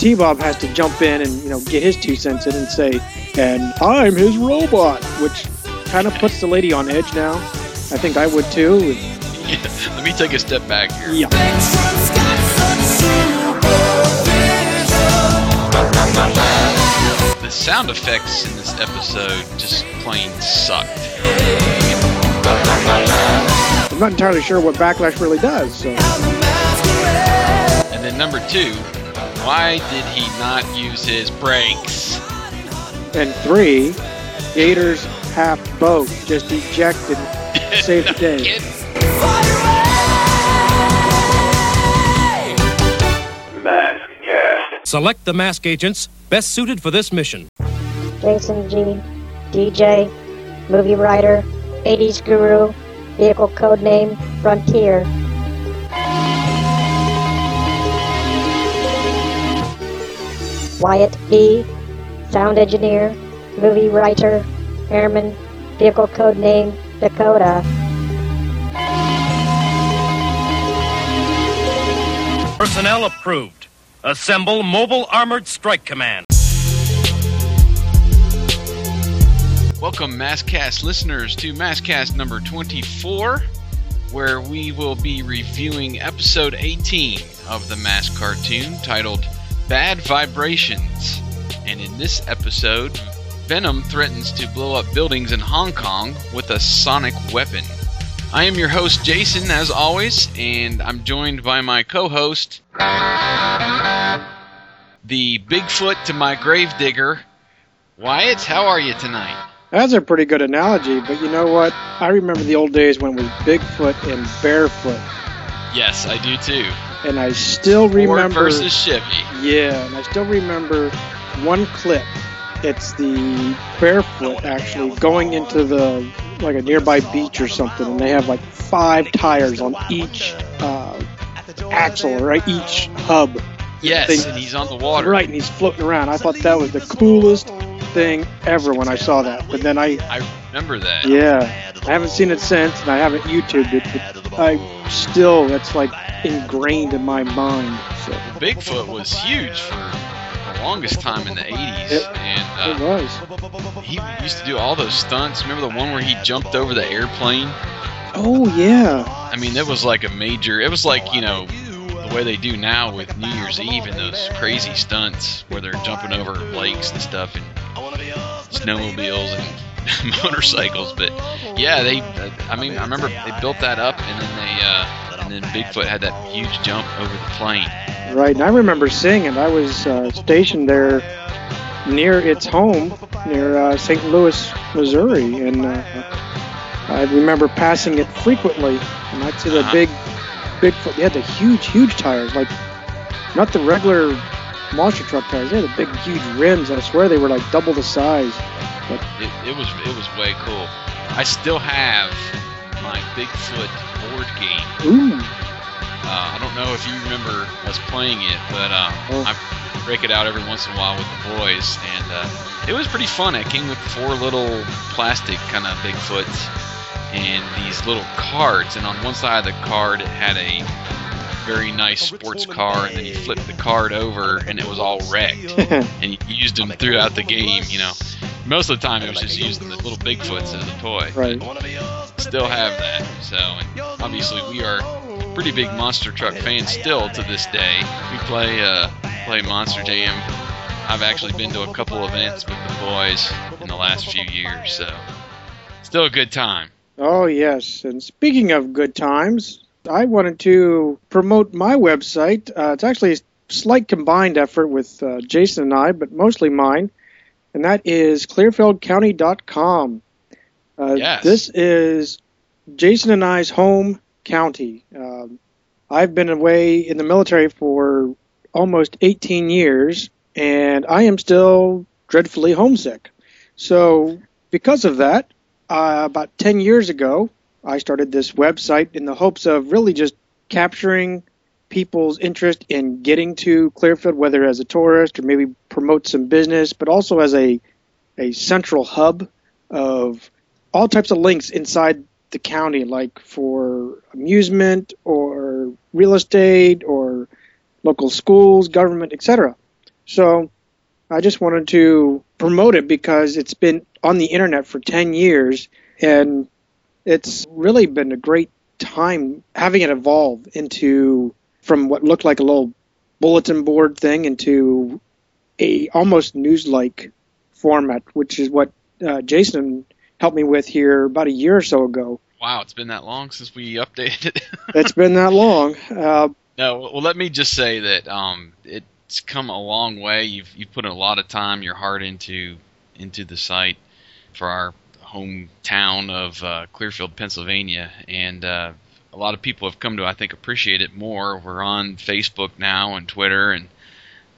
T-Bob has to jump in and you know get his two cents in and say, "And I'm his robot," which kind of puts the lady on edge now. I think I would too. Yeah, let me take a step back here. Yeah. The sound effects in this episode just plain sucked. I'm not entirely sure what Backlash really does. So And then number two, why did he not use his brakes? and three, Gator's half boat just ejected, saved the day. Kid- Select the mask agents best suited for this mission. Jason G, DJ, movie writer, 80s guru, vehicle code name Frontier. Wyatt B, sound engineer, movie writer, airman, vehicle code name Dakota. Personnel approved. Assemble Mobile Armored Strike Command. Welcome, MASKast listeners, to MASKast number 24, where we will be reviewing episode 18 of the Mask cartoon titled Bad Vibrations. And in this episode, Venom threatens to blow up buildings in Hong Kong with a sonic weapon. I am your host, Jason, as always, and I'm joined by my co host, the Bigfoot to my gravedigger, Wyatt. How are you tonight? That's a pretty good analogy, but you know what? I remember the old days when it was Bigfoot and Barefoot, Yes, I do too. And I still Ford remember. versus Chevy. Yeah, and I still remember one clip. It's the Barefoot actually going into the like a nearby beach or something, and they have like five tires on each uh, axle, right? Each hub. Yes, Thing- and he's on the water. Right, and he's floating around. I thought that was the coolest thing ever when I saw that. But then I I remember that. Yeah, I haven't seen it since, and I haven't YouTubed it, but I still, that's like ingrained in my mind. So Bigfoot was huge for the longest time in the 80s, It- and it uh, was. he used to do all those stunts. Remember the one where he jumped over the airplane? Oh yeah, I mean, that was like a major. It was like you know the way they do now with New Year's Eve and those crazy stunts where they're jumping over lakes and stuff and snowmobiles and motorcycles. But yeah, they. I mean, I remember they built that up and then they. Uh, and then Bigfoot had that huge jump over the plane. right. And I remember seeing it. I was uh, stationed there near its home, near uh, St. Louis, Missouri, and uh, I remember passing it frequently. And I'd see the Uh-huh. big Bigfoot. They had the huge, huge tires, like not the regular monster truck tires. They had the big, huge rims. I swear they were like double the size. It, it was it was way cool. I still have my Bigfoot board game. Ooh. Uh, I don't know if you remember us playing it, but uh, Oh. I break it out every once in a while with the boys, and uh, it was pretty fun. It came with four little plastic kind of Bigfoots and these little cards, and on one side of the card it had a very nice sports car, and then you flipped the card over, and it was all wrecked, and you used them throughout the game. You know, most of the time it was just using the little Bigfoots as a toy. Right. Still have that. So, and obviously we are pretty big monster truck fans still to this day. We play uh, play Monster Jam. I've actually been to a couple events with the boys in the last few years, so still a good time. Oh, yes. And speaking of good times, I wanted to promote my website. Uh, it's actually a slight combined effort with uh, Jason and I, but mostly mine, and that is clearfieldcounty.com. Uh, Yes. This is Jason and I's home county. Um, I've been away in the military for almost 18 years, and I am still dreadfully homesick. So, because of that, uh, about 10 years ago, I started this website in the hopes of really just capturing people's interest in getting to Clearfield, whether as a tourist or maybe promote some business, but also as a, a central hub of all types of links inside the county, like for amusement or real estate or local schools, government, etc. So I just wanted to promote it because it's been on the internet for 10 years and it's really been a great time having it evolve into from what looked like a little bulletin board thing into a almost news like format, which is what uh, Jason helped me with here about a year or so ago. Wow, it's been that long since we updated it. it's been that long. Uh, no, well, let me just say that um, it's come a long way. You've you've put a lot of time, your heart into into the site for our hometown of uh, Clearfield, Pennsylvania, and uh, a lot of people have come to I think appreciate it more. We're on Facebook now and Twitter, and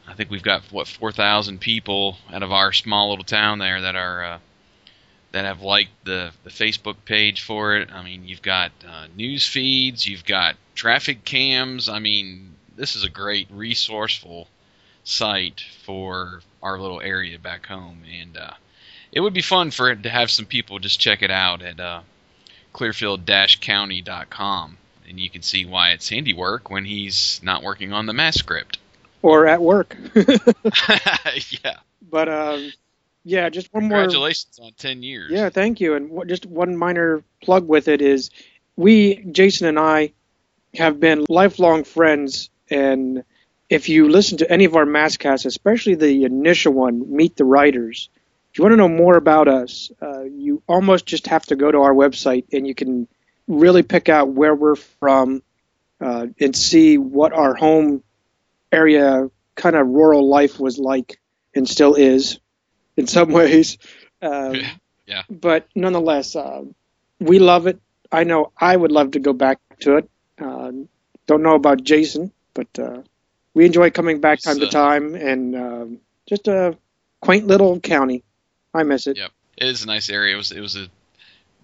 I think we've got what four thousand people out of our small little town there that are uh, that have liked the, the Facebook page for it. I mean, you've got uh, news feeds, you've got traffic cams. I mean, this is a great resourceful site for our little area back home, and uh, it would be fun for it to have some people just check it out at uh, clearfield-county.com, and you can see why it's handiwork when he's not working on the Mask script or at work. yeah. But um, yeah, just one Congratulations more. Congratulations on 10 years. Yeah, thank you. And just one minor plug with it is we, Jason and I, have been lifelong friends. And if you listen to any of our MASKasts, especially the initial one, Meet the Writers, if you want to know more about us, uh, you almost just have to go to our website and you can really pick out where we're from uh, and see what our home area kind of rural life was like and still is in some ways. Um, yeah. But nonetheless, uh, we love it. I know I would love to go back to it. Uh, don't know about Jason, but uh, we enjoy coming back time to time and um, just a quaint little county. I miss it. Yep, it is a nice area. It was it was a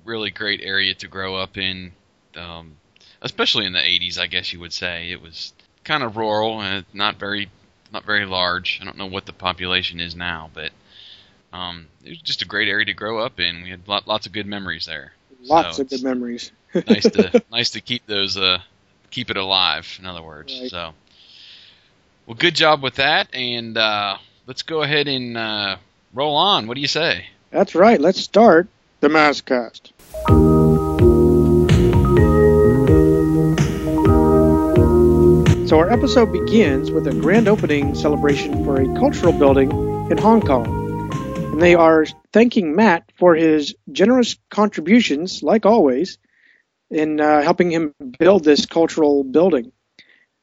really great area to grow up in, um, especially in the '80s. I guess you would say it was kind of rural and not very not very large. I don't know what the population is now, but um, it was just a great area to grow up in. We had lot, lots of good memories there. Lots so of good memories. nice to nice to keep those uh, keep it alive. In other words, right. so well, good job with that, and uh, let's go ahead and uh, roll on. What do you say? That's right. Let's start the MASKast. So our episode begins with a grand opening celebration for a cultural building in Hong Kong. And they are thanking Matt for his generous contributions, like always, in uh, helping him build this cultural building.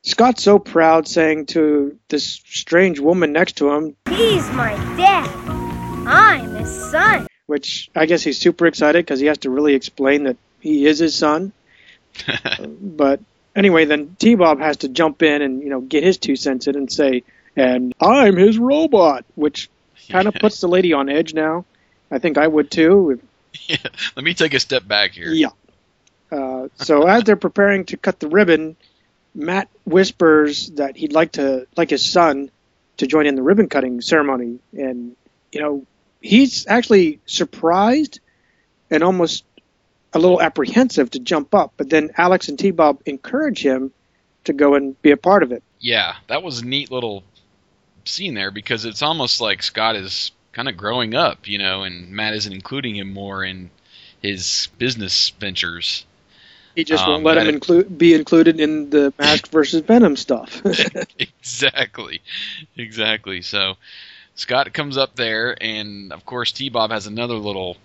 Scott's so proud, saying to this strange woman next to him, He's my dad. I'm his son. Which I guess he's super excited because he has to really explain that he is his son. but anyway, then T Bob has to jump in and, you know, get his two cents in and say, and I'm his robot, which kind of puts the lady on edge now. I think I would too. Yeah, let me take a step back here. Yeah. Uh, so as they're preparing to cut the ribbon, Matt whispers that he'd like to like his son to join in the ribbon cutting ceremony, and you know he's actually surprised and almost a little apprehensive to jump up. But then Alex and T Bob encourage him to go and be a part of it. Yeah, that was a neat little scene there because it's almost like Scott is kind of growing up, you know, and Matt isn't including him more in his business ventures. He just um, won't let him include be included in the Mask versus Venom stuff. exactly, exactly. So Scott comes up there, and of course T Bob has another little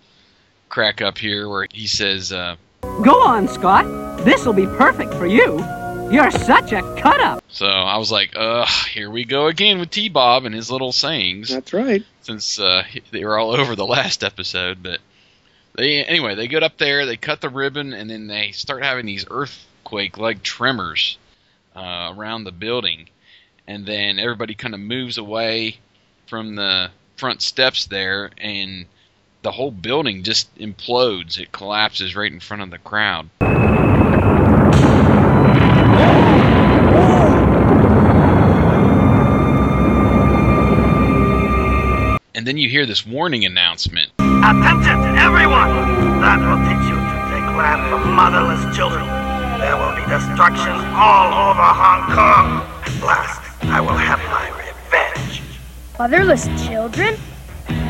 crack up here where he says, uh, "Go on, Scott. This will be perfect for you." You're such a cut up. So I was like, ugh, here we go again with T Bob and his little sayings. That's right. Since uh, they were all over the last episode. But they anyway, they get up there, they cut the ribbon, and then they start having these earthquake like tremors uh, around the building. And then everybody kind of moves away from the front steps there, and the whole building just implodes. It collapses right in front of the crowd. And then you hear this warning announcement. Attention, everyone! That will teach you to take land from motherless children. There will be destruction all over Hong Kong. At last, I will have my revenge. Motherless children?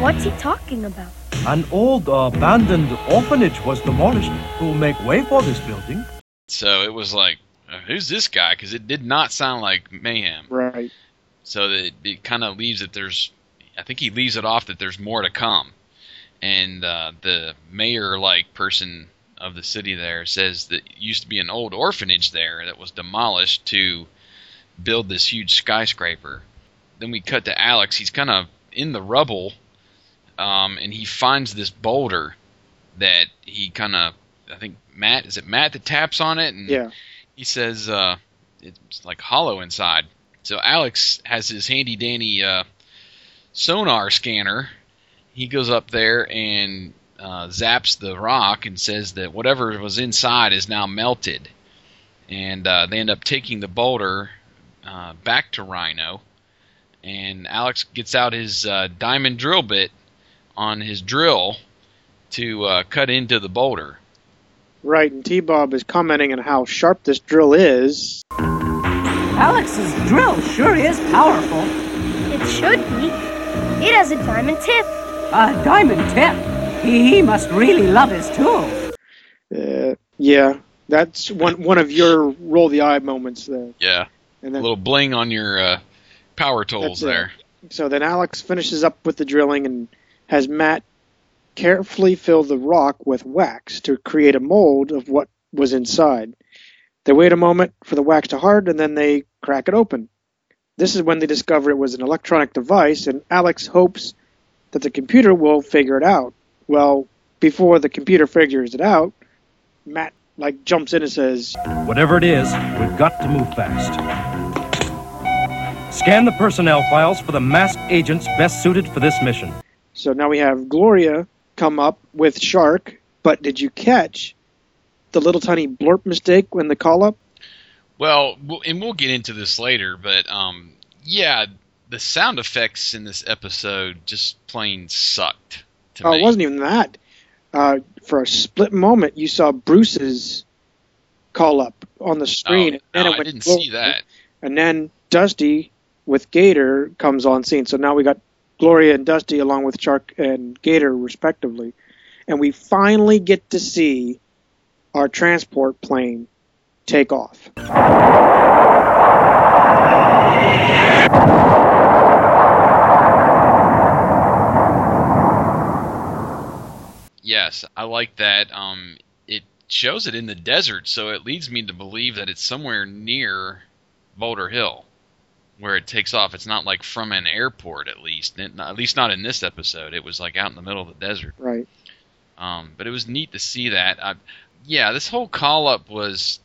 What's he talking about? An old abandoned orphanage was demolished to make way for this building. So it was like, uh, who's this guy? Because it did not sound like mayhem. Right. So it, it kind of leaves that there's, I think he leaves it off that there's more to come. And uh, the mayor-like person of the city there says that used to be an old orphanage there that was demolished to build this huge skyscraper. Then we cut to Alex. He's kind of in the rubble, um, and he finds this boulder that he kind of, I think Matt is it Matt that taps on it, and Yeah. he says uh, it's like hollow inside. So Alex has his handy dandy uh, sonar scanner. He goes up there and uh, zaps the rock and says that whatever was inside is now melted. And uh, they end up taking the boulder uh, back to Rhino. And Alex gets out his uh, diamond drill bit on his drill to uh, cut into the boulder. Right. And T Bob is commenting on how sharp this drill is. Alex's drill sure is powerful. It should be. It has a diamond tip. A diamond tip. He, he must really love his tool. Uh, yeah. That's one one of your roll the eye moments there. Yeah, And a little bling on your uh, power tools That's it. there. So then Alex finishes up with the drilling and has Matt carefully fill the rock with wax to create a mold of what was inside. They wait a moment for the wax to harden and then they crack it open. This is when they discover it was an electronic device and Alex hopes that the computer will figure it out. Well, before the computer figures it out, Matt like jumps in and says, Whatever it is, we've got to move fast. Scan the personnel files for the masked agents best suited for this mission. So now we have Gloria come up with Shark, but did you catch the little tiny blurp mistake when the call up? Well, we'll- and we'll get into this later, but um, yeah, the sound effects in this episode just plain sucked to Oh, me. it wasn't even that. Uh, for a split moment, you saw Bruce's call up on the screen. Oh, and then no, it I didn't see that. And then Dusty with Gator comes on scene. So now we got Gloria and Dusty along with Shark and Gator, respectively. And we finally get to see our transport plane take off. Yes, I like that. Um, it shows it in the desert, so it leads me to believe that it's somewhere near Boulder Hill, where it takes off. It's not like from an airport, at least. It- At least not in this episode. It was like out in the middle of the desert. Right. Um, but it was neat to see that. I, yeah, this whole call up was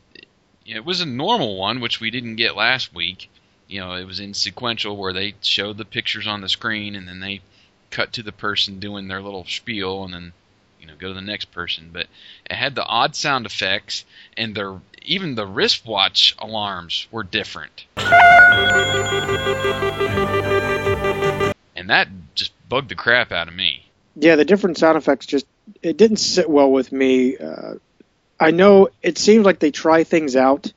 it was a normal one, which we didn't get last week. You know, it was in sequential where they showed the pictures on the screen and then they cut to the person doing their little spiel and then you know go to the next person. But it had the odd sound effects and their even the wristwatch alarms were different. And that just bugged the crap out of me. Yeah, the different sound effects just it didn't sit well with me. Uh, I know it seems like they try things out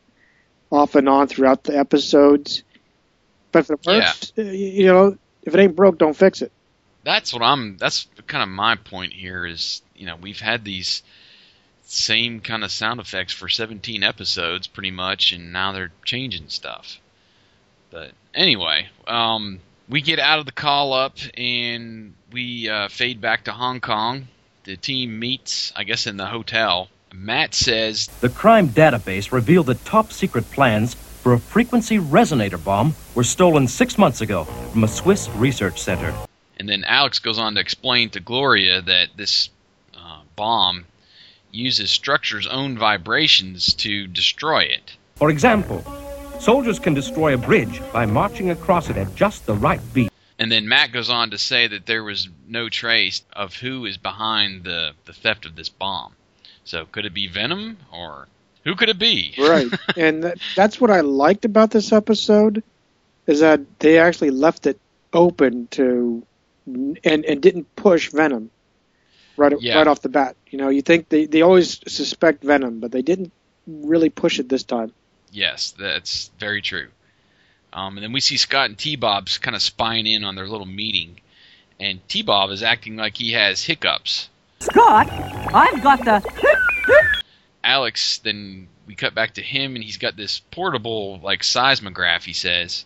off and on throughout the episodes, but for the Yeah. first, uh, you know, if it ain't broke, don't fix it. That's what I'm that's kind of my point here is you know we've had these same kind of sound effects for 17 episodes pretty much and now they're changing stuff. But anyway um we get out of the call up and we uh, fade back to Hong Kong. The team meets I guess in the hotel. Matt says The crime database revealed that top secret plans for a frequency resonator bomb were stolen six months ago from a Swiss research center. And then Alex goes on to explain to Gloria that this uh, bomb uses structure's own vibrations to destroy it. For example, soldiers can destroy a bridge by marching across it at just the right beat. And then Matt goes on to say that there was no trace of who is behind the, the theft of this bomb. So could it be Venom or who could it be? Right, and that, that's what I liked about this episode is that they actually left it open to and and didn't push Venom right Yeah. right off the bat. You know, you think they they always suspect Venom, but they didn't really push it this time. Yes, that's very true. Um, and then we see Scott and T Bob's kind of spying in on their little meeting, and T Bob is acting like he has hiccups. Scott, I've got the. Alex, then we cut back to him, and he's got this portable like seismograph. He says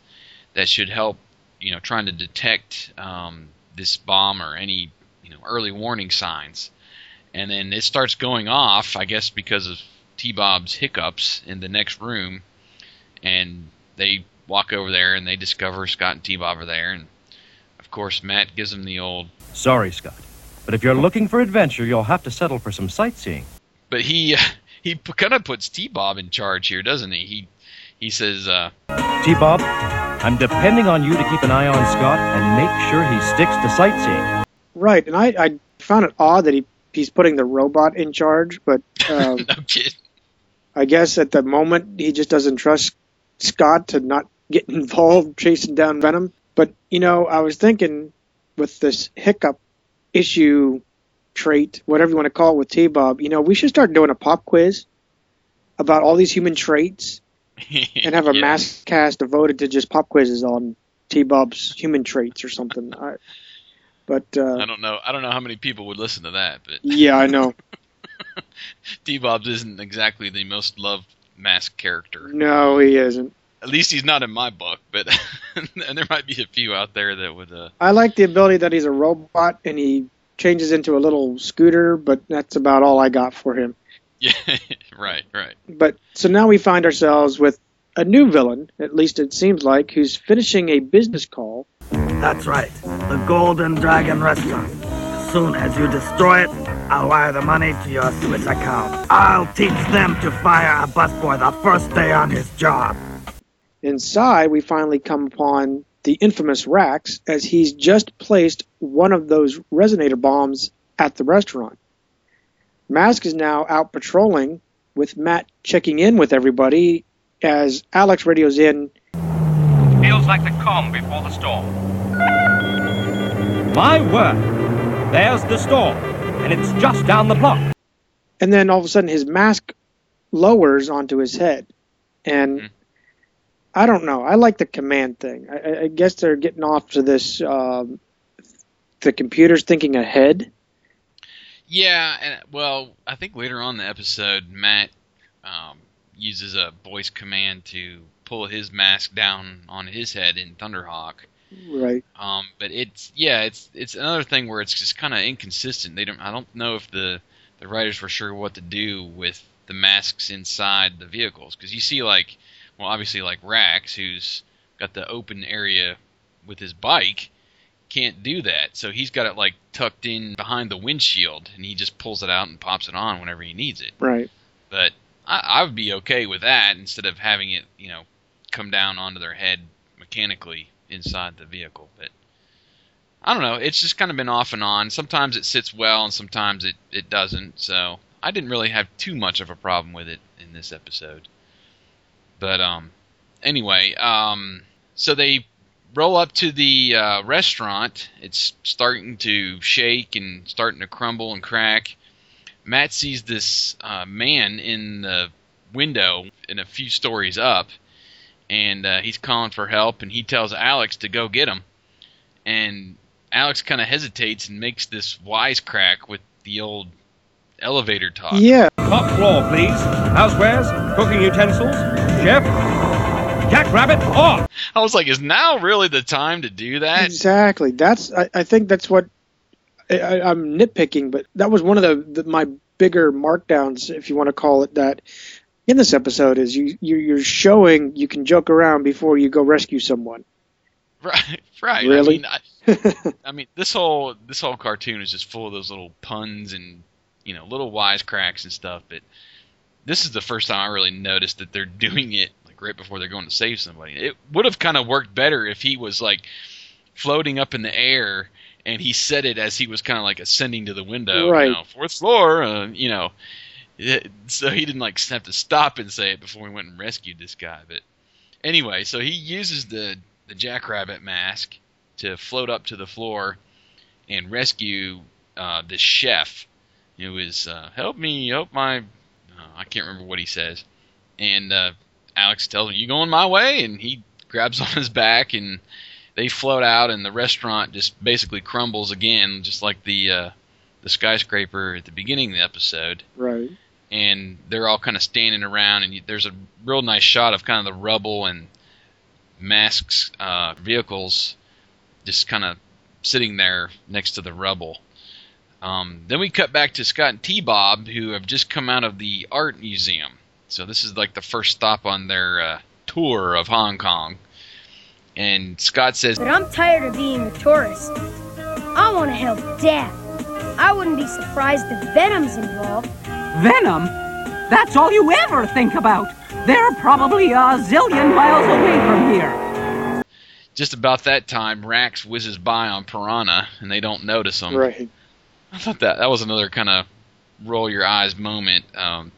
that should help, you know, trying to detect um, this bomb or any you know early warning signs. And then it starts going off, I guess, because of T Bob's hiccups in the next room, and they walk over there and they discover Scott and T Bob are there, and of course Matt gives them the old. Sorry, Scott. But if you're looking for adventure, you'll have to settle for some sightseeing. But he he kind of puts T Bob in charge here, doesn't he? He he says, uh, T Bob, I'm depending on you to keep an eye on Scott and make sure he sticks to sightseeing. Right, and I, I found it odd that he he's putting the robot in charge, but um, "No kid." I guess at the moment he just doesn't trust Scott to not get involved chasing down Venom. But you know, I was thinking with this hiccup issue trait, whatever you want to call it, with T Bob, you know, we should start doing a pop quiz about all these human traits and have a Yeah. MASKast devoted to just pop quizzes on T Bob's human traits or something. I, but I uh, don't know. I don't know how many people would listen to that, but yeah, I know. T Bob's isn't exactly the most loved mask character. No, he isn't. At least he's not in my book, but and there might be a few out there that would. Uh, I like the ability that he's a robot and he changes into a little scooter, but that's about all I got for him. Yeah, right, right. But so now we find ourselves with a new villain, at least it seems like, who's finishing a business call. That's right. The Golden Dragon Restaurant. As soon as you destroy it, I'll wire the money to your Swiss account. I'll teach them to fire a busboy the first day on his job. Inside, we finally come upon the infamous Rax as he's just placed one of those resonator bombs at the restaurant. Mask is now out patrolling with Matt checking in with everybody as Alex radios in Feels like the calm before the storm. My word! There's the storm, and it's just down the block. and then all of a sudden his mask lowers onto his head and Mhm. i don't know i like the command thing i, I- I guess they're getting off to this um, the computer's thinking ahead Yeah, and well, I think later on in the episode, Matt um, uses a voice command to pull his mask down on his head in Thunderhawk. right Um, but it's yeah, it's it's another thing where it's just kind of inconsistent. They don't. I don't know if the the writers were sure what to do with the masks inside the vehicles because you see like, well, obviously like Rax, who's got the open area with his bike, can't do that. So he's got it like tucked in behind the windshield, and he just pulls it out and pops it on whenever he needs it. right But I, I would be okay with that instead of having it, you know, come down onto their head mechanically inside the vehicle. But I don't know. It's just kind of been off and on. Sometimes it sits well, and sometimes it, it doesn't. So I didn't really have too much of a problem with it in this episode. But um, anyway, um, so they roll up to the uh, restaurant. It's starting to shake and starting to crumble and crack. Matt sees this uh, man in the window in a few stories up, and uh, he's calling for help. And he tells Alex to go get him. And Alex kind of hesitates and makes this wisecrack with the old elevator talk. yeah Top floor, please. Housewares, cooking utensils, chef, jackrabbit off. I was like, is now really the time to do that? exactly that's I, I think that's what I, I, i'm nitpicking but that was one of the, the my bigger markdowns if you want to call it that in this episode is you you- you're showing you can joke around before you go rescue someone Right, right. Really? I mean, I, I mean, this whole this whole cartoon is just full of those little puns and you know little wisecracks and stuff. But this is the first time I really noticed that they're doing it like right before they're going to save somebody. It would have kind of worked better if he was like floating up in the air and he said it as he was kind of like ascending to the window, Right. you know, fourth floor, uh, you know. It, so he didn't like have to stop and say it before he went and rescued this guy. But anyway, so he uses the the jackrabbit mask to float up to the floor and rescue uh, the chef who is uh, help me help my uh, I can't remember what he says and uh, Alex tells him you going my way and he grabs on his back, and they float out, and the restaurant just basically crumbles again, just like the uh, the skyscraper at the beginning of the episode. Right. And they're all kind of standing around, and you, there's a real nice shot of kind of the rubble and masks uh, vehicles just kind of sitting there next to the rubble. Um, then we cut back to Scott and T Bob, who have just come out of the art museum. So this is like the first stop on their uh, tour of Hong Kong. And Scott says, But I'm tired of being a tourist. I want to help Dad. I wouldn't be surprised if Venom's involved. Venom? That's all you ever think about. They're probably a zillion miles away from here. just about that time, Rax whizzes by on Piranha, and they don't notice him. Right. I thought that that was another kind of roll your eyes moment. Um,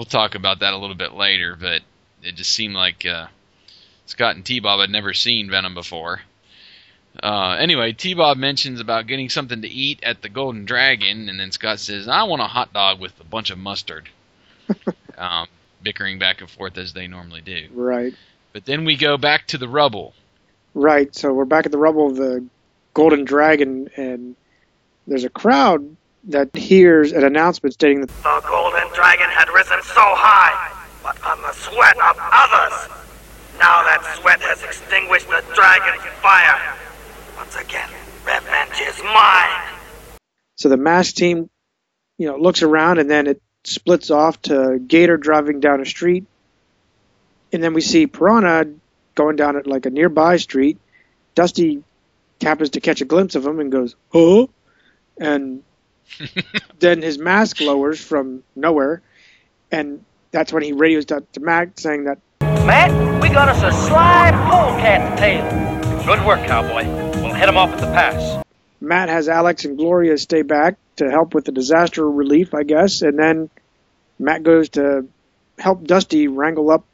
we'll talk about that a little bit later, but it just seemed like uh, Scott and T Bob had never seen Venom before. Uh, anyway, T Bob mentions about getting something to eat at the Golden Dragon, and then Scott says, I want a hot dog with a bunch of mustard. um, bickering back and forth as they normally do. Right. But then we go back to the rubble. Right. So we're back at the rubble of the Golden Dragon, and there's a crowd that hears an announcement stating that The golden dragon had risen so high, but on the sweat of others. Now that sweat has extinguished the dragon's fire. Once again, revenge is mine. So the mask team, you know, looks around and then it splits off to Gator driving down a street. And then we see Piranha going down at like a nearby street. Dusty happens to catch a glimpse of him and goes, huh? And then his mask lowers from nowhere. And that's when he radios to, to Mac saying that, Matt, we got us a sly polecat tail. Good work, cowboy. We'll head him off at the pass. Matt has Alex and Gloria stay back to help with the disaster relief, I guess, and then Matt goes to help Dusty wrangle up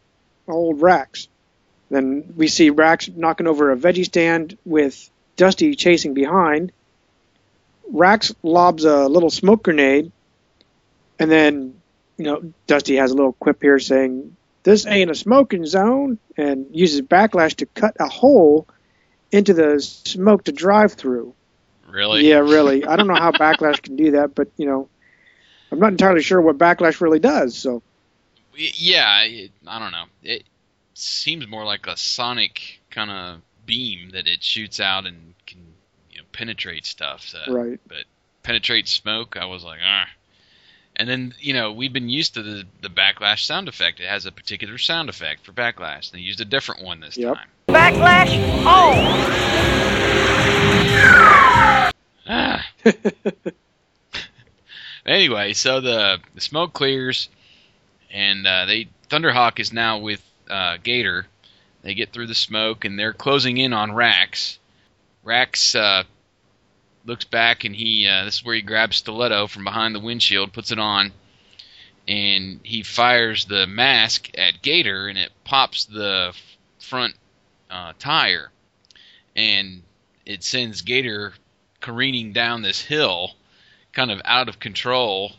old Rax. Then we see Rax knocking over a veggie stand with Dusty chasing behind. Rax lobs a little smoke grenade, and then, you know, Dusty has a little quip here saying, This ain't a smoking zone, and uses backlash to cut a hole into the smoke to drive through. Really? Yeah, really. I don't know how Backlash can do that, but you know, I'm not entirely sure what Backlash really does. So Yeah, it, I don't know. It seems more like a sonic kind of beam that it shoots out and can penetrate stuff. So. right, But penetrate smoke, I was like, ah. And then you know we've been used to the the backlash sound effect. It has a particular sound effect for backlash. They used a different one this Yep. time. Backlash on! Ah. anyway, so the, the smoke clears, and uh, they Thunderhawk is now with uh, Gator. They get through the smoke, and they're closing in on Rax. Rax uh, looks back, and he uh, this is where he grabs Stiletto from behind the windshield, puts it on, and he fires the mask at Gator, and it pops the front uh, tire, and it sends Gator careening down this hill, kind of out of control.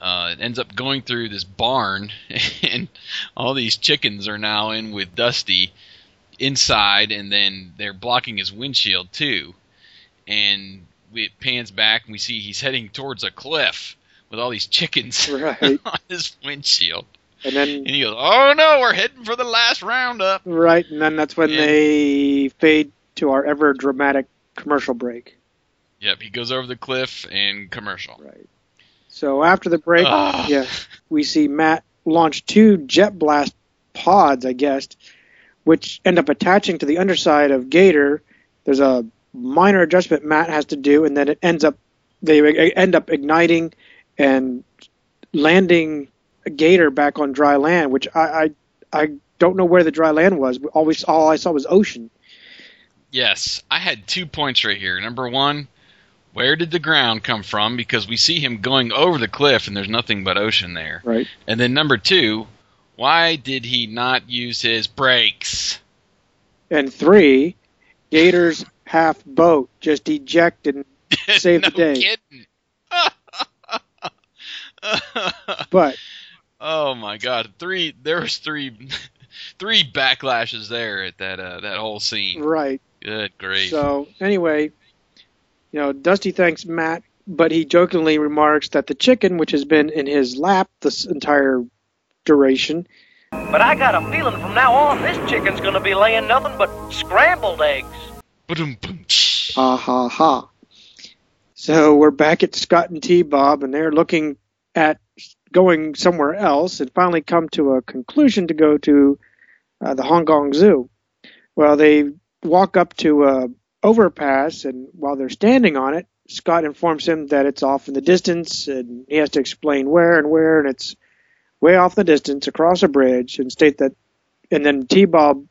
Uh, it ends up going through this barn, and all these chickens are now in with Dusty inside, and then they're blocking his windshield too. And it pans back, and we see he's heading towards a cliff with all these chickens Right. on his windshield. and then And he goes, "Oh no, we're heading for the last roundup." right, and then that's when Yeah. they fade to our ever dramatic commercial break. Yep, he goes over the cliff and commercial. Right. So after the break, Ugh. yeah, we see Matt launch two jet blast pods, I guess, which end up attaching to the underside of Gator. There's a minor adjustment Matt has to do, and then it ends up they end up igniting and landing a Gator back on dry land, which I I, I don't know where the dry land was. Always all I saw was ocean. Yes, I had two points right here. Number one, where did the ground come from? Because we see him going over the cliff and there's nothing but ocean there. Right. And then number two, why did he not use his brakes? And three, Gator's half boat just ejected and Save no the day. Kidding. But oh my god, three there was three three backlashes there at that uh, that whole scene. Right. Good grief. So anyway, you know, Dusty thanks Matt, but he jokingly remarks that the chicken, which has been in his lap this entire duration, But I got a feeling from now on this chicken's gonna be laying nothing but scrambled eggs. Ha ha ha. So we're back at Scott and T Bob, and they're looking at going somewhere else, and finally come to a conclusion to go to uh, the Hong Kong Zoo. Well, they walk up to a overpass, and while they're standing on it, Scott informs him that it's off in the distance, and he has to explain where and where, and it's way off the distance across a bridge, and state that. And then T Bob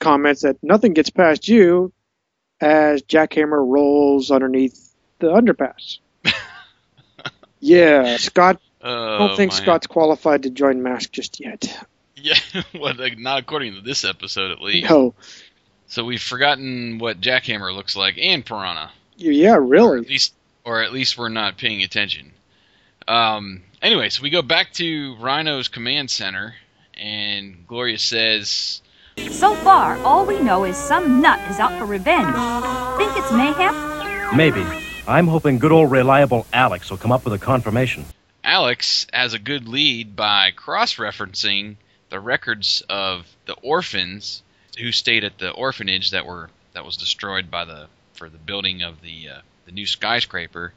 comments that nothing gets past you as Jackhammer rolls underneath the underpass. yeah, Scott. I Oh, don't think man. Scott's qualified to join Mask just yet. Yeah, well, not according to this episode at least. No. So we've forgotten what Jackhammer looks like and Piranha. Yeah, Or really. at least, or at least we're not paying attention. Um. Anyway, so we go back to Rhino's command center, and Gloria says, So far, all we know is some nut is out for revenge. Think it's mayhem? Maybe. I'm hoping good old reliable Alex will come up with a confirmation. Alex has a good lead by cross-referencing the records of the orphans who stayed at the orphanage that were that was destroyed by the for the building of the uh, the new skyscraper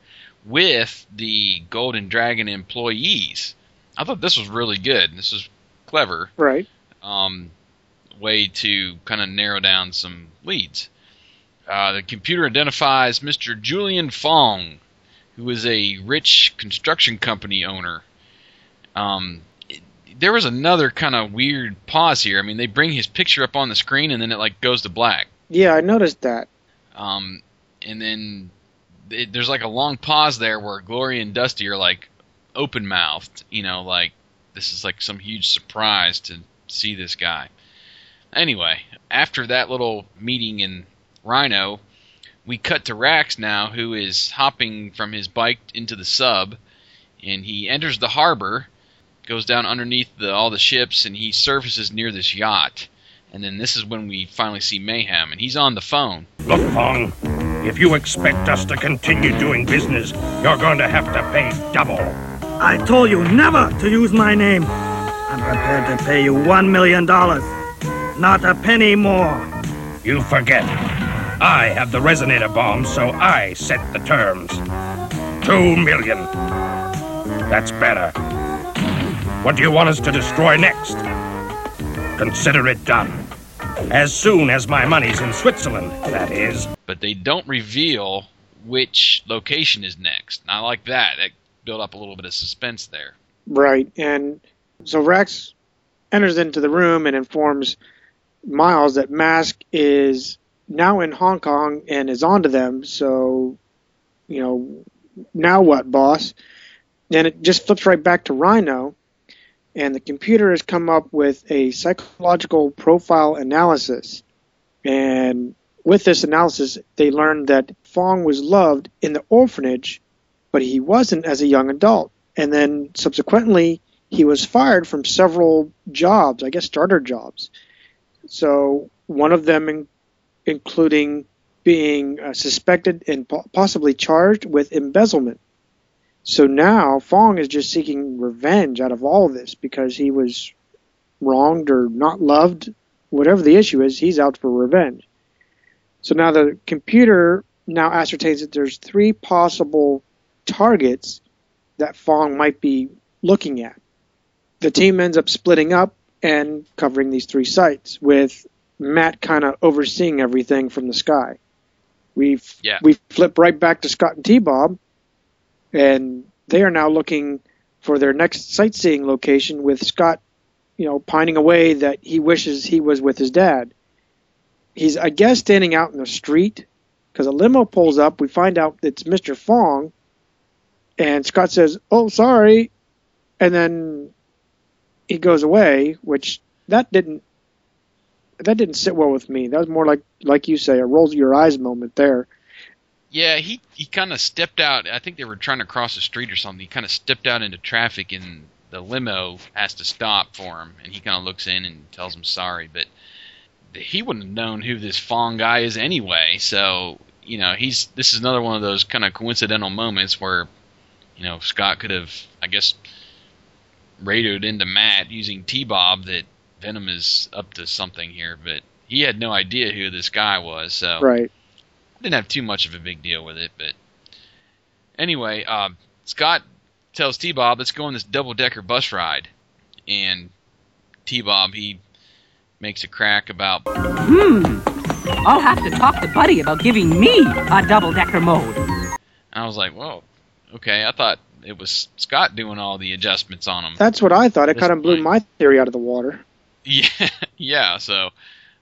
with the Golden Dragon employees. I thought this was really good. This was clever. Right. Um, way to kind of narrow down some leads. Uh, the computer identifies Mr. Julian Fong, who is a rich construction company owner. Um, it- there was another kind of weird pause here. I mean, they bring his picture up on the screen and then it like goes to black. Yeah, I noticed that. Um, and then it, there's like a long pause there where Gloria and Dusty are like open mouthed, you know, like this is like some huge surprise to see this guy. Anyway, after that little meeting in Rhino, we cut to Rax now, who is hopping from his bike into the sub, and he enters the harbor, goes down underneath the, all the ships, and he surfaces near this yacht. And then this is when we finally see Mayhem, and he's on the phone. Look, Fong, if you expect us to continue doing business, you're going to have to pay double. I told you never to use my name. I'm prepared to pay you one million dollars. Not a penny more. You forget. I have the resonator bomb, so I set the terms. Two million. That's better. What do you want us to destroy next? Consider it done. As soon as my money's in Switzerland, that is. but they don't reveal which location is next. And I like that. It built up a little bit of suspense there. Right. And so Rex enters into the room and informs Miles that Mask is now in Hong Kong and is onto them. So, you know, now what, boss? And it just flips right back to Rhino. And the computer has come up with a psychological profile analysis. And with this analysis, they learned that Fong was loved in the orphanage, but he wasn't as a young adult. And then subsequently, he was fired from several jobs, I guess starter jobs. So one of them, in, including being uh, suspected and po- possibly charged with embezzlement. So now Fong is just seeking revenge out of all of this because he was wronged or not loved, whatever the issue is, he's out for revenge. So now the computer now ascertains that there's three possible targets that Fong might be looking at. The team ends up splitting up and covering these three sites with Matt kind of overseeing everything from the sky. We Yeah. we flip right back to Scott and T Bob, and they are now looking for their next sightseeing location with Scott, you know, pining away that he wishes he was with his dad. He's, I guess, standing out in the street because a limo pulls up. We find out it's Mr. Fong, and Scott says, "Oh, sorry," and then he goes away. Which that didn't that didn't sit well with me. That was more like like you say, a rolls your eyes moment there. Yeah, he he kind of stepped out. I think they were trying to cross the street or something. He kind of stepped out into traffic, and the limo has to stop for him, and he kind of looks in and tells him sorry, but he wouldn't have known who this Fong guy is anyway. So you know, he's this is another one of those kind of coincidental moments where you know Scott could have, I guess, radioed into Matt using T-Bob that Venom is up to something here, but he had no idea who this guy was. So right, didn't have too much of a big deal with it, but anyway, uh, Scott tells T-Bob, let's go on this double-decker bus ride. And T-Bob, he makes a crack about... Hmm, I'll have to talk to Buddy about giving me a double-decker mode. I was like, whoa, okay, I thought it was Scott doing all the adjustments on them. That's what I thought. It kind of blew my theory out of the water. Yeah, yeah, so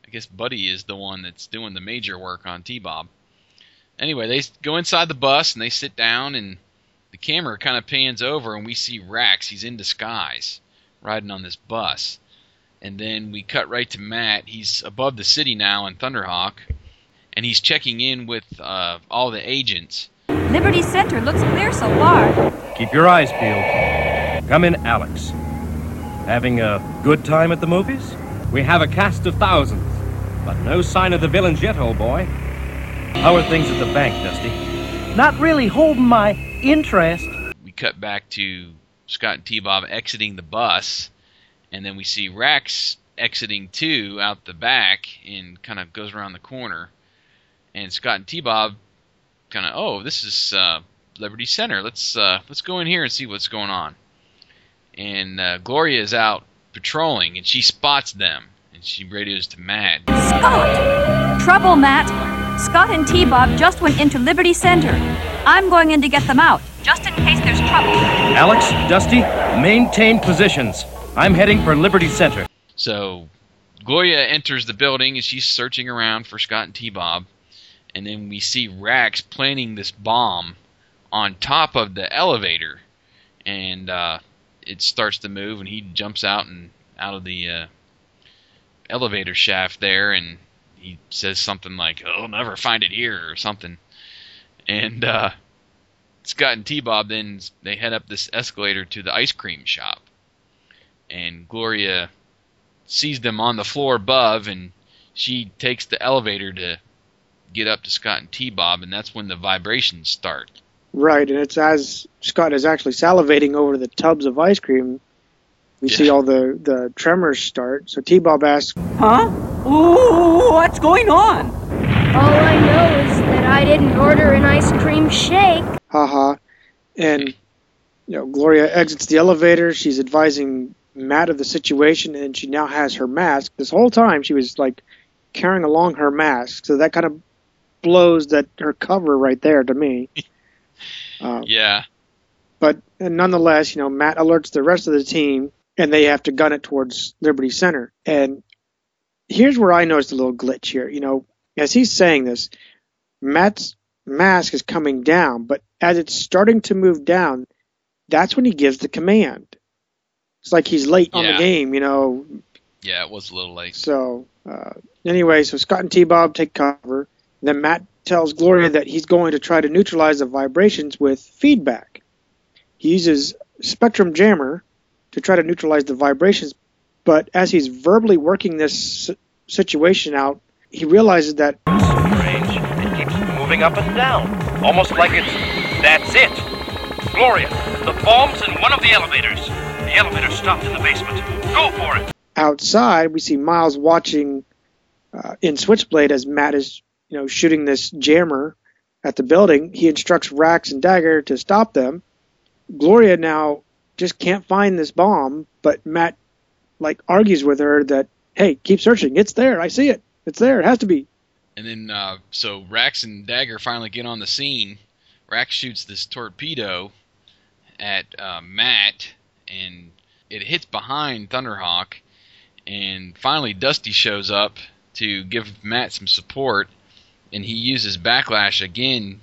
I guess Buddy is the one that's doing the major work on T-Bob. Anyway, they go inside the bus and they sit down and the camera kind of pans over and we see Rax. He's in disguise, riding on this bus. And then we cut right to Matt. He's above the city now in Thunderhawk, and he's checking in with uh, all the agents. Liberty Center looks clear so far. Keep your eyes peeled. Come in, Alex. Having a good time at the movies? We have a cast of thousands, but no sign of the villains yet, old boy. How are things at the bank, Dusty? Not really holding my interest. We cut back to Scott and T-Bob exiting the bus, and then we see Rax exiting too out the back and kind of goes around the corner. And Scott and T-Bob kind of, oh, this is uh, Liberty Center. Let's uh, let's go in here and see what's going on. And uh, Gloria is out patrolling, and she spots them, and she radios to Matt. Scott, trouble, Matt. Scott and T-Bob just went into Liberty Center. I'm going in to get them out, just in case there's trouble. Alex, Dusty, maintain positions. I'm heading for Liberty Center. So, Gloria enters the building and she's searching around for Scott and T-Bob. And then we see Rax planting this bomb on top of the elevator. And uh, it starts to move and he jumps out and out of the uh, elevator shaft there and he says something like, "I'll never find it here" or something. And uh, Scott and T-Bob then they head up this escalator to the ice cream shop, and Gloria sees them on the floor above, and she takes the elevator to get up to Scott and T-Bob, and that's when the vibrations start. Right, and it's as Scott is actually salivating over the tubs of ice cream we yeah. see all the, the tremors start. So T Bob asks, Huh? Ooh, what's going on? All I know is that I didn't order an ice cream shake. Haha. And, you know, Gloria exits the elevator. She's advising Matt of the situation, and she now has her mask. This whole time she was, like, carrying along her mask. So that kind of blows that her cover right there to me. Uh, yeah. But nonetheless, you know, Matt alerts the rest of the team and they have to gun it towards Liberty Center. And here's where I noticed a little glitch here. You know, as he's saying this, Matt's mask is coming down, but as it's starting to move down, that's when he gives the command. It's like he's late yeah. on the game, you know. Yeah, it was a little late. So, uh, anyway, so Scott and T Bob take cover. Then Matt tells Gloria that he's going to try to neutralize the vibrations with feedback. He uses Spectrum Jammer to try to neutralize the vibrations. But as he's verbally working this situation out, he realizes that. Strange. It keeps moving up and down. Almost like it's. That's it! Gloria, the bomb's in one of the elevators. The elevator stopped in the basement. Go for it! Outside, we see Miles watching uh, in Switchblade as Matt is, you know, shooting this jammer at the building. He instructs Rax and Dagger to stop them. Gloria now just can't find this bomb, but Matt like argues with her that hey, keep searching. It's there. I see it. It's there. It has to be. And then uh, so Rax and Dagger finally get on the scene. Rax shoots this torpedo at uh, Matt, and it hits behind Thunderhawk. And finally, Dusty shows up to give Matt some support, and he uses backlash again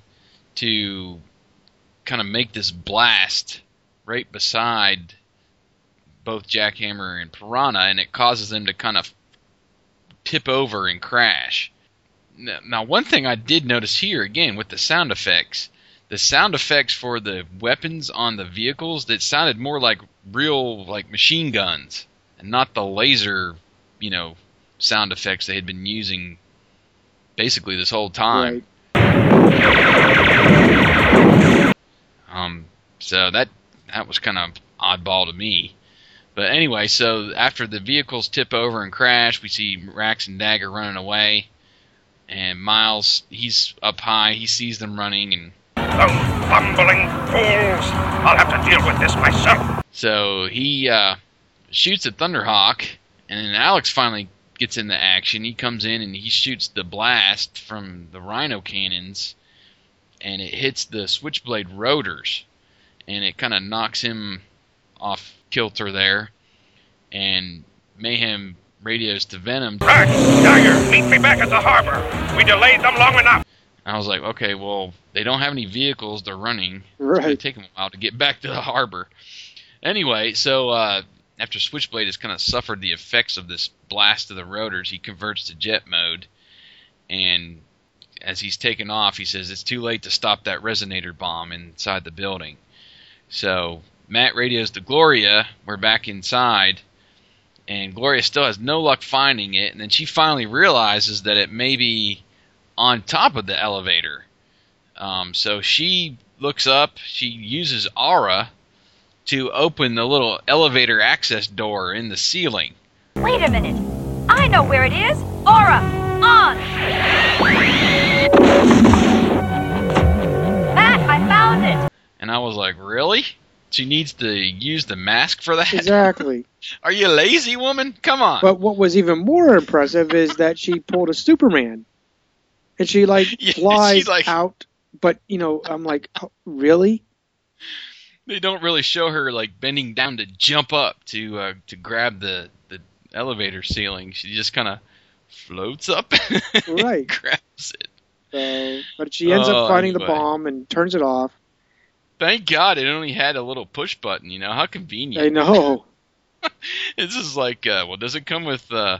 to kind of make this blast right beside both Jackhammer and Piranha, and it causes them to kind of tip over and crash. Now, one thing I did notice here, again, with the sound effects, the sound effects for the weapons on the vehicles that sounded more like real like machine guns and not the laser, you know, sound effects they had been using basically this whole time. Um, so that that was kind of oddball to me. But anyway, so after the vehicles tip over and crash, we see Rax and Dagger running away, and Miles he's up high. He sees them running, and Those bumbling fools! I'll have to deal with this myself. so he uh, shoots at Thunderhawk, and then Alex finally gets into action. He comes in and he shoots the blast from the Rhino cannons, and it hits the Switchblade rotors, and it kind of knocks him off kilter there. And Mayhem radios to Venom. Rax, Dagger, meet me back at the harbor. We delayed them long enough. I was like, okay, well, they don't have any vehicles. They're running. It's Right. going to take them a while to get back to the harbor. Anyway, so uh, after Switchblade has kind of suffered the effects of this blast of the rotors, he converts to jet mode. And as he's taking off, he says it's too late to stop that resonator bomb inside the building. So Matt radios to Gloria. We're back inside. And Gloria still has no luck finding it. And then she finally realizes that it may be on top of the elevator. Um, so she looks up, she uses Aura to open the little elevator access door in the ceiling. Wait a minute. I know where it is. Aura, on. Matt, I found it. And I was like, really? She needs to use the mask for that? Exactly. Are you lazy, woman? Come on. But what was even more impressive is that she pulled a Superman, and she like Yeah, flies she's like- out. But you know, I'm like, oh, really? They don't really show her like bending down to jump up to uh, to grab the the elevator ceiling. She just kind of floats up and Right. grabs it. So, but she ends Oh, up finding the bomb and turns it off. Thank God it only had a little push button. You know how convenient. I know. This is like, uh, well, does it come with uh,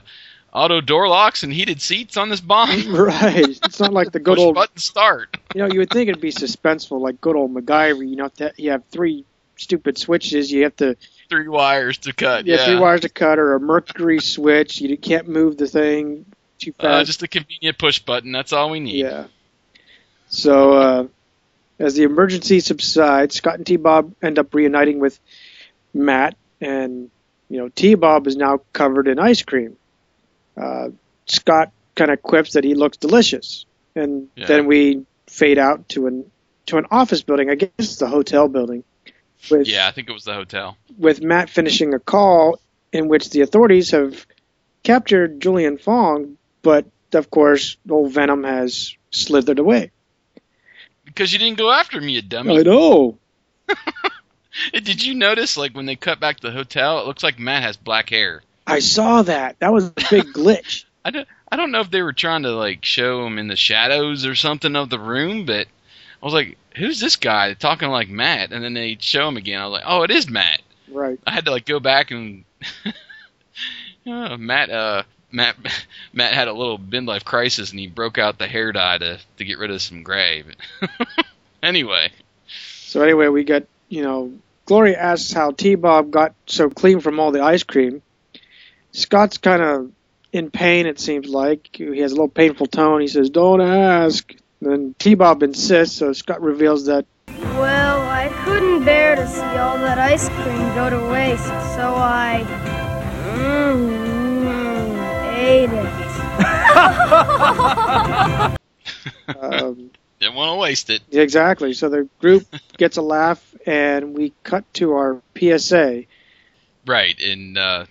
auto door locks and heated seats on this bomb? right. It's not like the good Push old. button start. You know, you would think it'd be suspenseful, like good old MacGyver. You know, that you have three stupid switches. You have to Three wires to cut. yeah, Yeah, three wires to cut, or a mercury switch. You can't move the thing too fast. Uh, just a convenient push button. That's all we need. Yeah. So, uh, as the emergency subsides, Scott and T Bob end up reuniting with Matt, and you know T Bob is now covered in ice cream. Uh, Scott kind of quips that he looks delicious, and Yeah. then we fade out to an to an office building. I guess it's the hotel building. With, Yeah, I think it was the hotel. with Matt finishing a call in which the authorities have captured Julian Fong, but of course, old Venom has slithered away. Because you didn't go after me, you dummy. I know. Did you notice, like, when they cut back to the hotel, it looks like Matt has black hair. I saw that. That was a big glitch. I don't, I don't know if they were trying to, like, show him in the shadows or something of the room, but I was like, who's this guy talking like Matt? And then they show him again. I was like, oh, it is Matt. Right. I had to, like, go back and. Oh, Matt, uh, Matt, Matt had a little bin life crisis and he broke out the hair dye to, to get rid of some gray. But anyway, So anyway, we get you know Gloria asks how T Bob got so clean from all the ice cream. Scott's kind of in pain. It seems like he has a little painful tone. He says, "Don't ask." Then T Bob insists, so Scott reveals that Well, I couldn't bear to see all that ice cream go to waste, so I. Mm, ate it. um, didn't want to waste it. exactly. So the group gets a laugh, and we cut to our PSA. Right, and uh,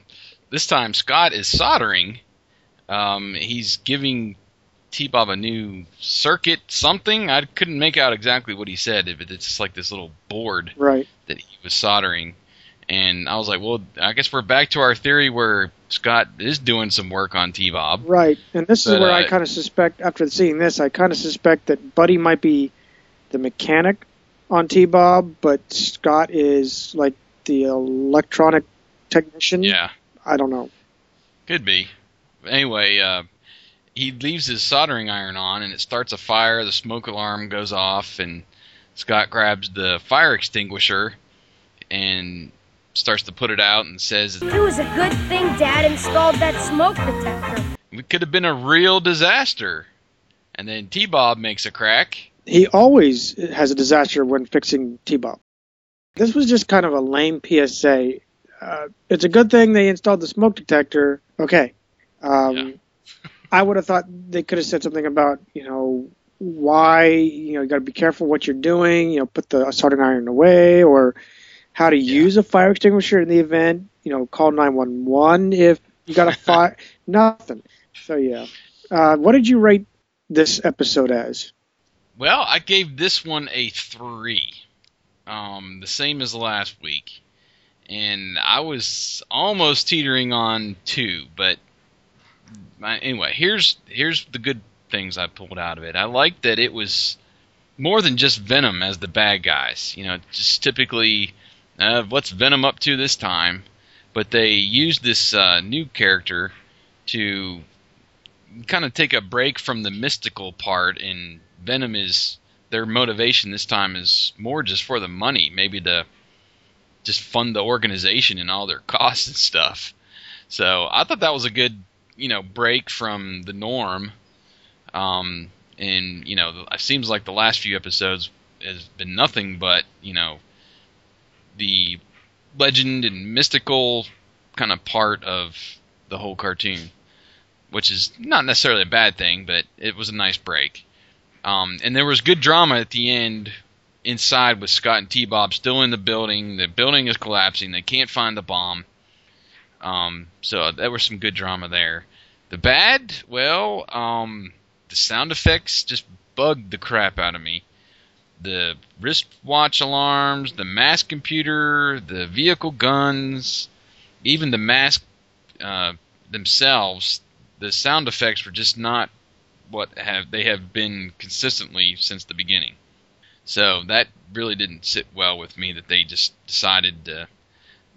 this time Scott is soldering. Um, he's giving T-Bob a new circuit something. I couldn't make out exactly what he said, but it's just like this little board Right. that he was soldering. And I was like, well, I guess we're back to our theory where Scott is doing some work on T-Bob. Right, and this is But, where I uh, kind of suspect, after seeing this, I kind of suspect that Buddy might be the mechanic on T Bob, but Scott is like the electronic technician. Yeah. I don't know. Could be. Anyway, uh, he leaves his soldering iron on, and it starts a fire. The smoke alarm goes off, and Scott grabs the fire extinguisher and starts to put it out and says It was a good thing Dad installed that smoke detector. it could have been a real disaster. And then T Bob makes a crack. He always has a disaster when fixing T-Bob. This was just kind of a lame PSA. Uh, it's a good thing they installed the smoke detector. Okay. Um, I would have thought they could have said something about, you know, why, you know, you got to be careful what you're doing, you know, put the soldering iron away, or how to use a fire extinguisher in the event, you know, call 911 if you got a fire. Nothing. So, yeah. Uh, what did you rate this episode as? Well, I gave this one a three, um, the same as last week, and I was almost teetering on two. But my, anyway, here's here's the good things I pulled out of it. I like that it was more than just Venom as the bad guys. You know, just typically, uh, what's Venom up to this time? But they used this uh, new character to kind of take a break from the mystical part and Venom is their motivation this time is more just for the money, maybe to just fund the organization and all their costs and stuff. So I thought that was a good, you know, break from the norm. Um, and you know, it seems like the last few episodes has been nothing but you know the legend and mystical kind of part of the whole cartoon, which is not necessarily a bad thing, but it was a nice break. Um, and there was good drama at the end inside with Scott and T Bob still in the building. The building is collapsing. They can't find the bomb. Um, so there was some good drama there. The bad, well, um, the sound effects just bugged the crap out of me. The wristwatch alarms, the mask computer, the vehicle guns, even the mask uh, themselves, the sound effects were just not what have they have been consistently since the beginning. So that really didn't sit well with me that they just decided to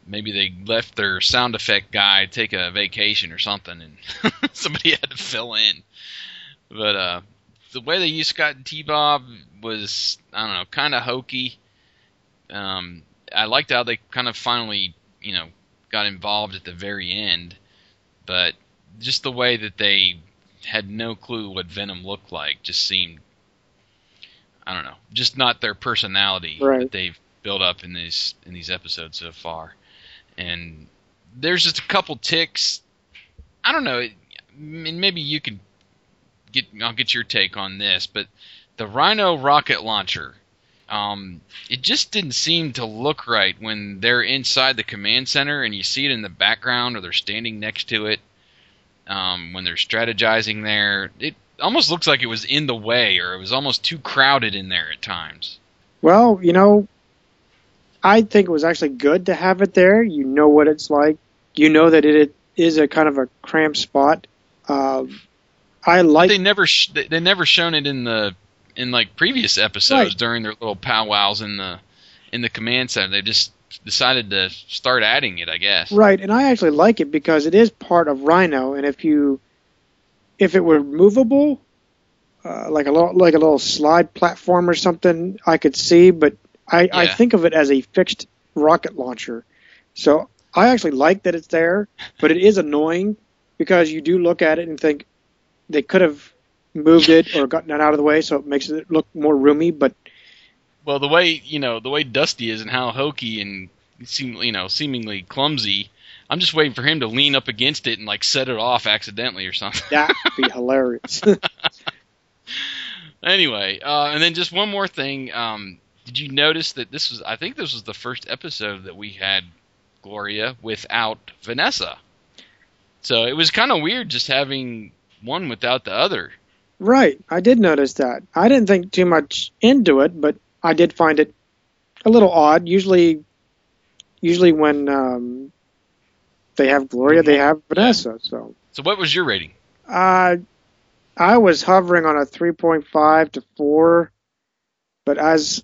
maybe they left their sound effect guy take a vacation or something and somebody had to fill in. But uh the way they used Scott and T Bob was I don't know, kind of hokey. Um I liked how they kind of finally, you know, got involved at the very end, but just the way that they had no clue what Venom looked like. Just seemed, I don't know, just not their personality Right. that they've built up in these in these episodes so far. And there's just a couple ticks. I don't know. it- and Maybe you can get. I'll get your take on this, but the Rhino rocket launcher. Um, it just didn't seem to look right when they're inside the command center and you see it in the background or they're standing next to it um, when they're strategizing there. It almost looks like it was in the way, or it was almost too crowded in there at times. Well, you know, I think it was actually good to have it there. You know what it's like. You know that it is a kind of a cramped spot. Um, I like. they never sh- they they never shown it in the in like previous episodes Right. during their little powwows in the in the command center. They just decided to start adding it, I guess. Right, and I actually like it because it is part of Rhino, and if you, if it were movable, uh, like a little like a little slide platform or something, I could see. But I, I think of it as a fixed rocket launcher, so I actually like that it's there. But it is annoying because you do look at it and think they could have moved it or gotten it out of the way, so it makes it look more roomy. But Well, the way you know the way Dusty is and how hokey and seem you know seemingly clumsy. I'm just waiting for him to lean up against it and like set it off accidentally or something. that'd be hilarious. anyway, uh, and then just one more thing. Um, did you notice that this was? I think this was the first episode that we had Gloria without Vanessa. So it was kind of weird just having one without the other. Right, I did notice that. I didn't think too much into it, but I did find it a little odd. Usually, usually when um, they have Gloria, they have Vanessa. So So what was your rating? uh, I was hovering on a 3.5 to 4, but as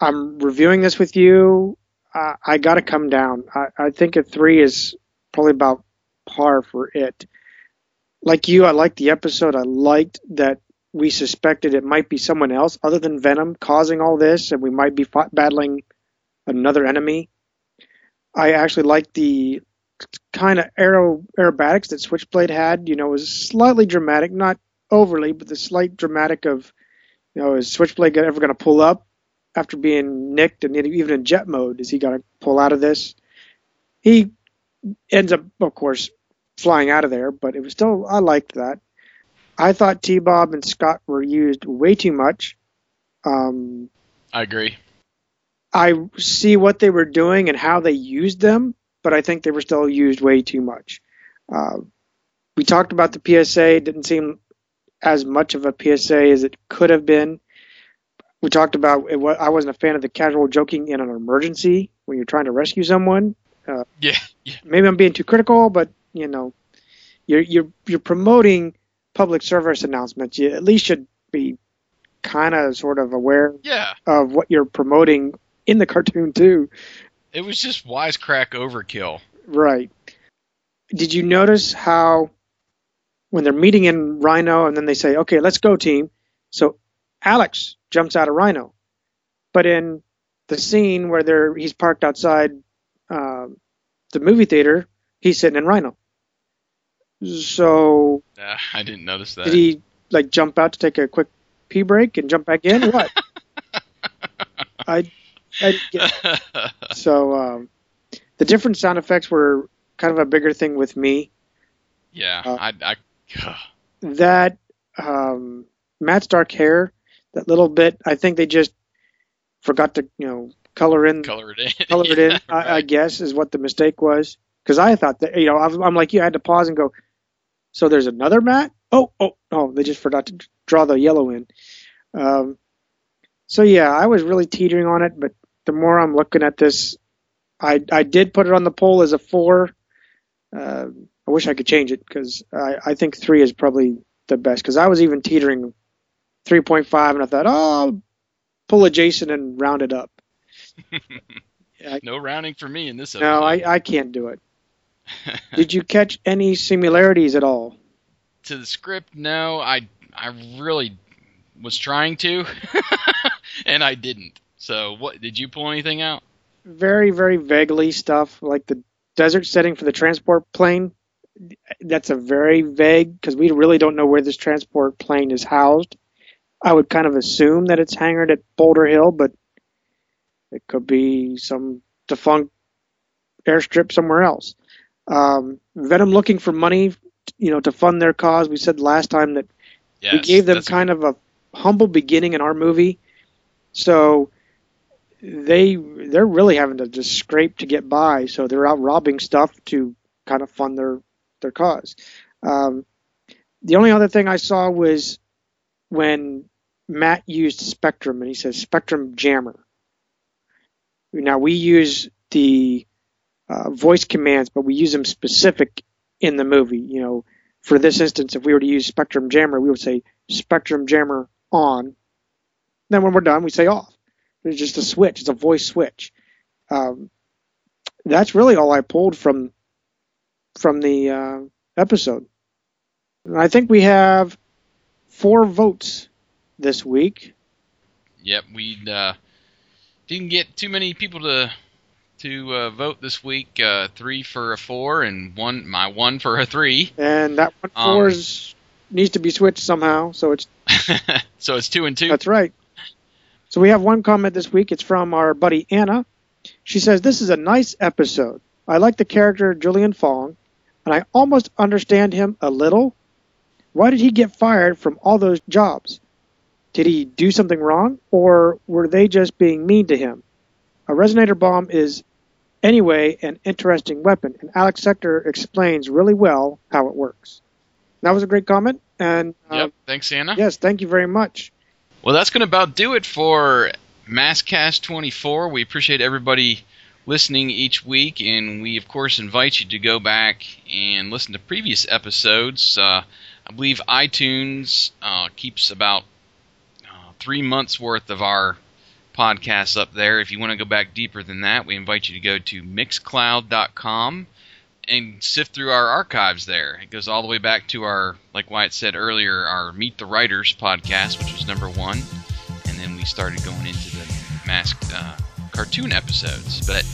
I'm reviewing this with you, uh, I got to come down. I, I think a 3 is probably about par for it. Like you, I liked the episode. I liked that we suspected it might be someone else other than Venom causing all this, and we might be battling another enemy. I actually liked the kind of aero aerobatics that Switchblade had. You know, was slightly dramatic, not overly, but the slight dramatic of, you know, is Switchblade ever going to pull up after being nicked and even in jet mode? Is he going to pull out of this? He ends up, of course, flying out of there, but it was still I liked that. I thought T Bob and Scott were used way too much. Um, I agree. I see what they were doing and how they used them, but I think they were still used way too much. Uh, we talked about the PSA; it didn't seem as much of a PSA as it could have been. We talked about it, I wasn't a fan of the casual joking in an emergency when you're trying to rescue someone. Uh, yeah, yeah. Maybe I'm being too critical, but you know, you're you're you're promoting public service announcements. You at least should be kind of sort of aware yeah. of what you're promoting in the cartoon too. It was just wisecrack overkill. Right. Did you notice how when they're meeting in Rhino and then they say, "Okay, let's go, team." So Alex jumps out of Rhino, but in the scene where they're he's parked outside uh, the movie theater, he's sitting in Rhino. So uh, I didn't notice that. Did he like jump out to take a quick pee break and jump back in? What? I, so um, the different sound effects were kind of a bigger thing with me. Yeah, uh, I, I that um, Matt's dark hair, that little bit. I think they just forgot to you know color in color it in, color it yeah, in. right. I, I, guess is what the mistake was. Because I thought that you know I'm like you I had to pause and go. So there's another Matt. Oh oh oh! They just forgot to draw the yellow in. Um, so yeah, I was really teetering on it, but the more I'm looking at this, I I did put it on the poll as a four. Uh, I wish I could change it because I, I think three is probably the best. Because I was even teetering 3.5, and I thought, oh, I'll pull a Jason and round it up. I, no rounding for me in this. Episode. No, I, I can't do it. Did you catch any similarities at all? To the script, no. I I really was trying to, and I didn't. So, what did you pull anything out? Very, very vaguely stuff like the desert setting for the transport plane. That's a very vague because we really don't know where this transport plane is housed. I would kind of assume that it's hangared at Boulder Hill, but it could be some defunct airstrip somewhere else. Um, Venom looking for money, you know, to fund their cause. We said last time that yes, we gave them kind of a humble beginning in our movie, so they they're really having to just scrape to get by. So they're out robbing stuff to kind of fund their their cause. Um, the only other thing I saw was when Matt used Spectrum, and he says Spectrum Jammer. Now we use the uh, voice commands, but we use them specific in the movie. You know, for this instance, if we were to use Spectrum Jammer, we would say Spectrum Jammer on. Then when we're done, we say off. It's just a switch. It's a voice switch. Um, that's really all I pulled from from the uh, episode. And I think we have four votes this week. Yep, we uh, didn't get too many people to to uh, vote this week. Uh, three for a four, and one my one for a three. And that one four um, needs to be switched somehow, so it's so it's two and two. That's right. So we have one comment this week. It's from our buddy Anna. She says this is a nice episode. I like the character Julian Fong, and I almost understand him a little. Why did he get fired from all those jobs? Did he do something wrong, or were they just being mean to him? A resonator bomb is, anyway, an interesting weapon, and Alex Sector explains really well how it works. That was a great comment, and uh, yep, thanks, Anna. Yes, thank you very much. Well, that's going to about do it for MASKast 24. We appreciate everybody listening each week, and we of course invite you to go back and listen to previous episodes. Uh, I believe iTunes uh, keeps about three months worth of our podcasts up there. If you want to go back deeper than that, we invite you to go to mixcloud.com and sift through our archives there. It goes all the way back to our, like Wyatt said earlier, our Meet the Writers podcast, which was number one, and then we started going into the masked uh, cartoon episodes. But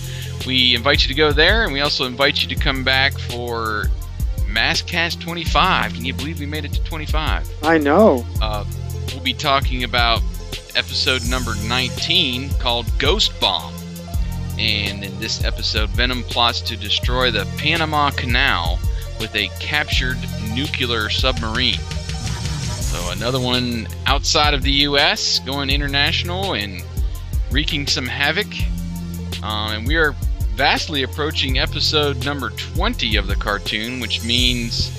we invite you to go there, and we also invite you to come back for MASKast 25. Can you believe we made it to 25? I know. Uh, we'll be talking about episode number 19 called Ghost Bomb. And in this episode, Venom plots to destroy the Panama Canal with a captured nuclear submarine. So, another one outside of the U.S., going international and wreaking some havoc. Uh, and we are vastly approaching episode number 20 of the cartoon, which means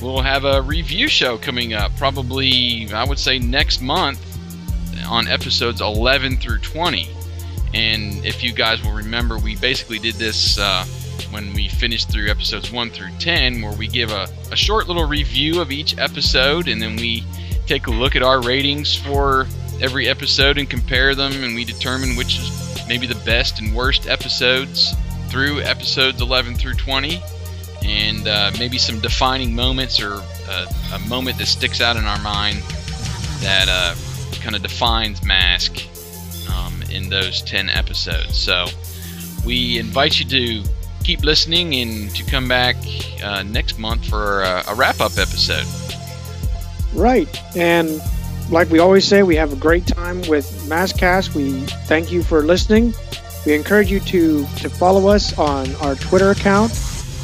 we'll have a review show coming up, probably, I would say, next month on episodes 11 through 20. And if you guys will remember, we basically did this uh, when we finished through episodes 1 through 10, where we give a, a short little review of each episode and then we take a look at our ratings for every episode and compare them, and we determine which is maybe the best and worst episodes through episodes 11 through 20, and uh, maybe some defining moments or uh, a moment that sticks out in our mind that uh, kind of defines Mask in those 10 episodes. So we invite you to keep listening and to come back uh, next month for a, a wrap up episode. Right. And like we always say, we have a great time with MASKast. We thank you for listening. We encourage you to, to follow us on our Twitter account,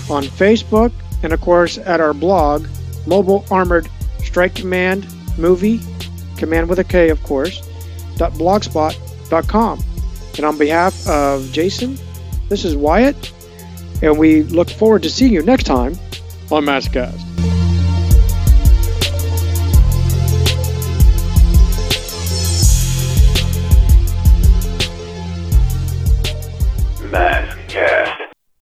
on Facebook, and of course at our blog, Mobile Armored Strike Command Movie, command with a K, of course, blogspot.com. And on behalf of Jason, this is Wyatt, and we look forward to seeing you next time on MASKast.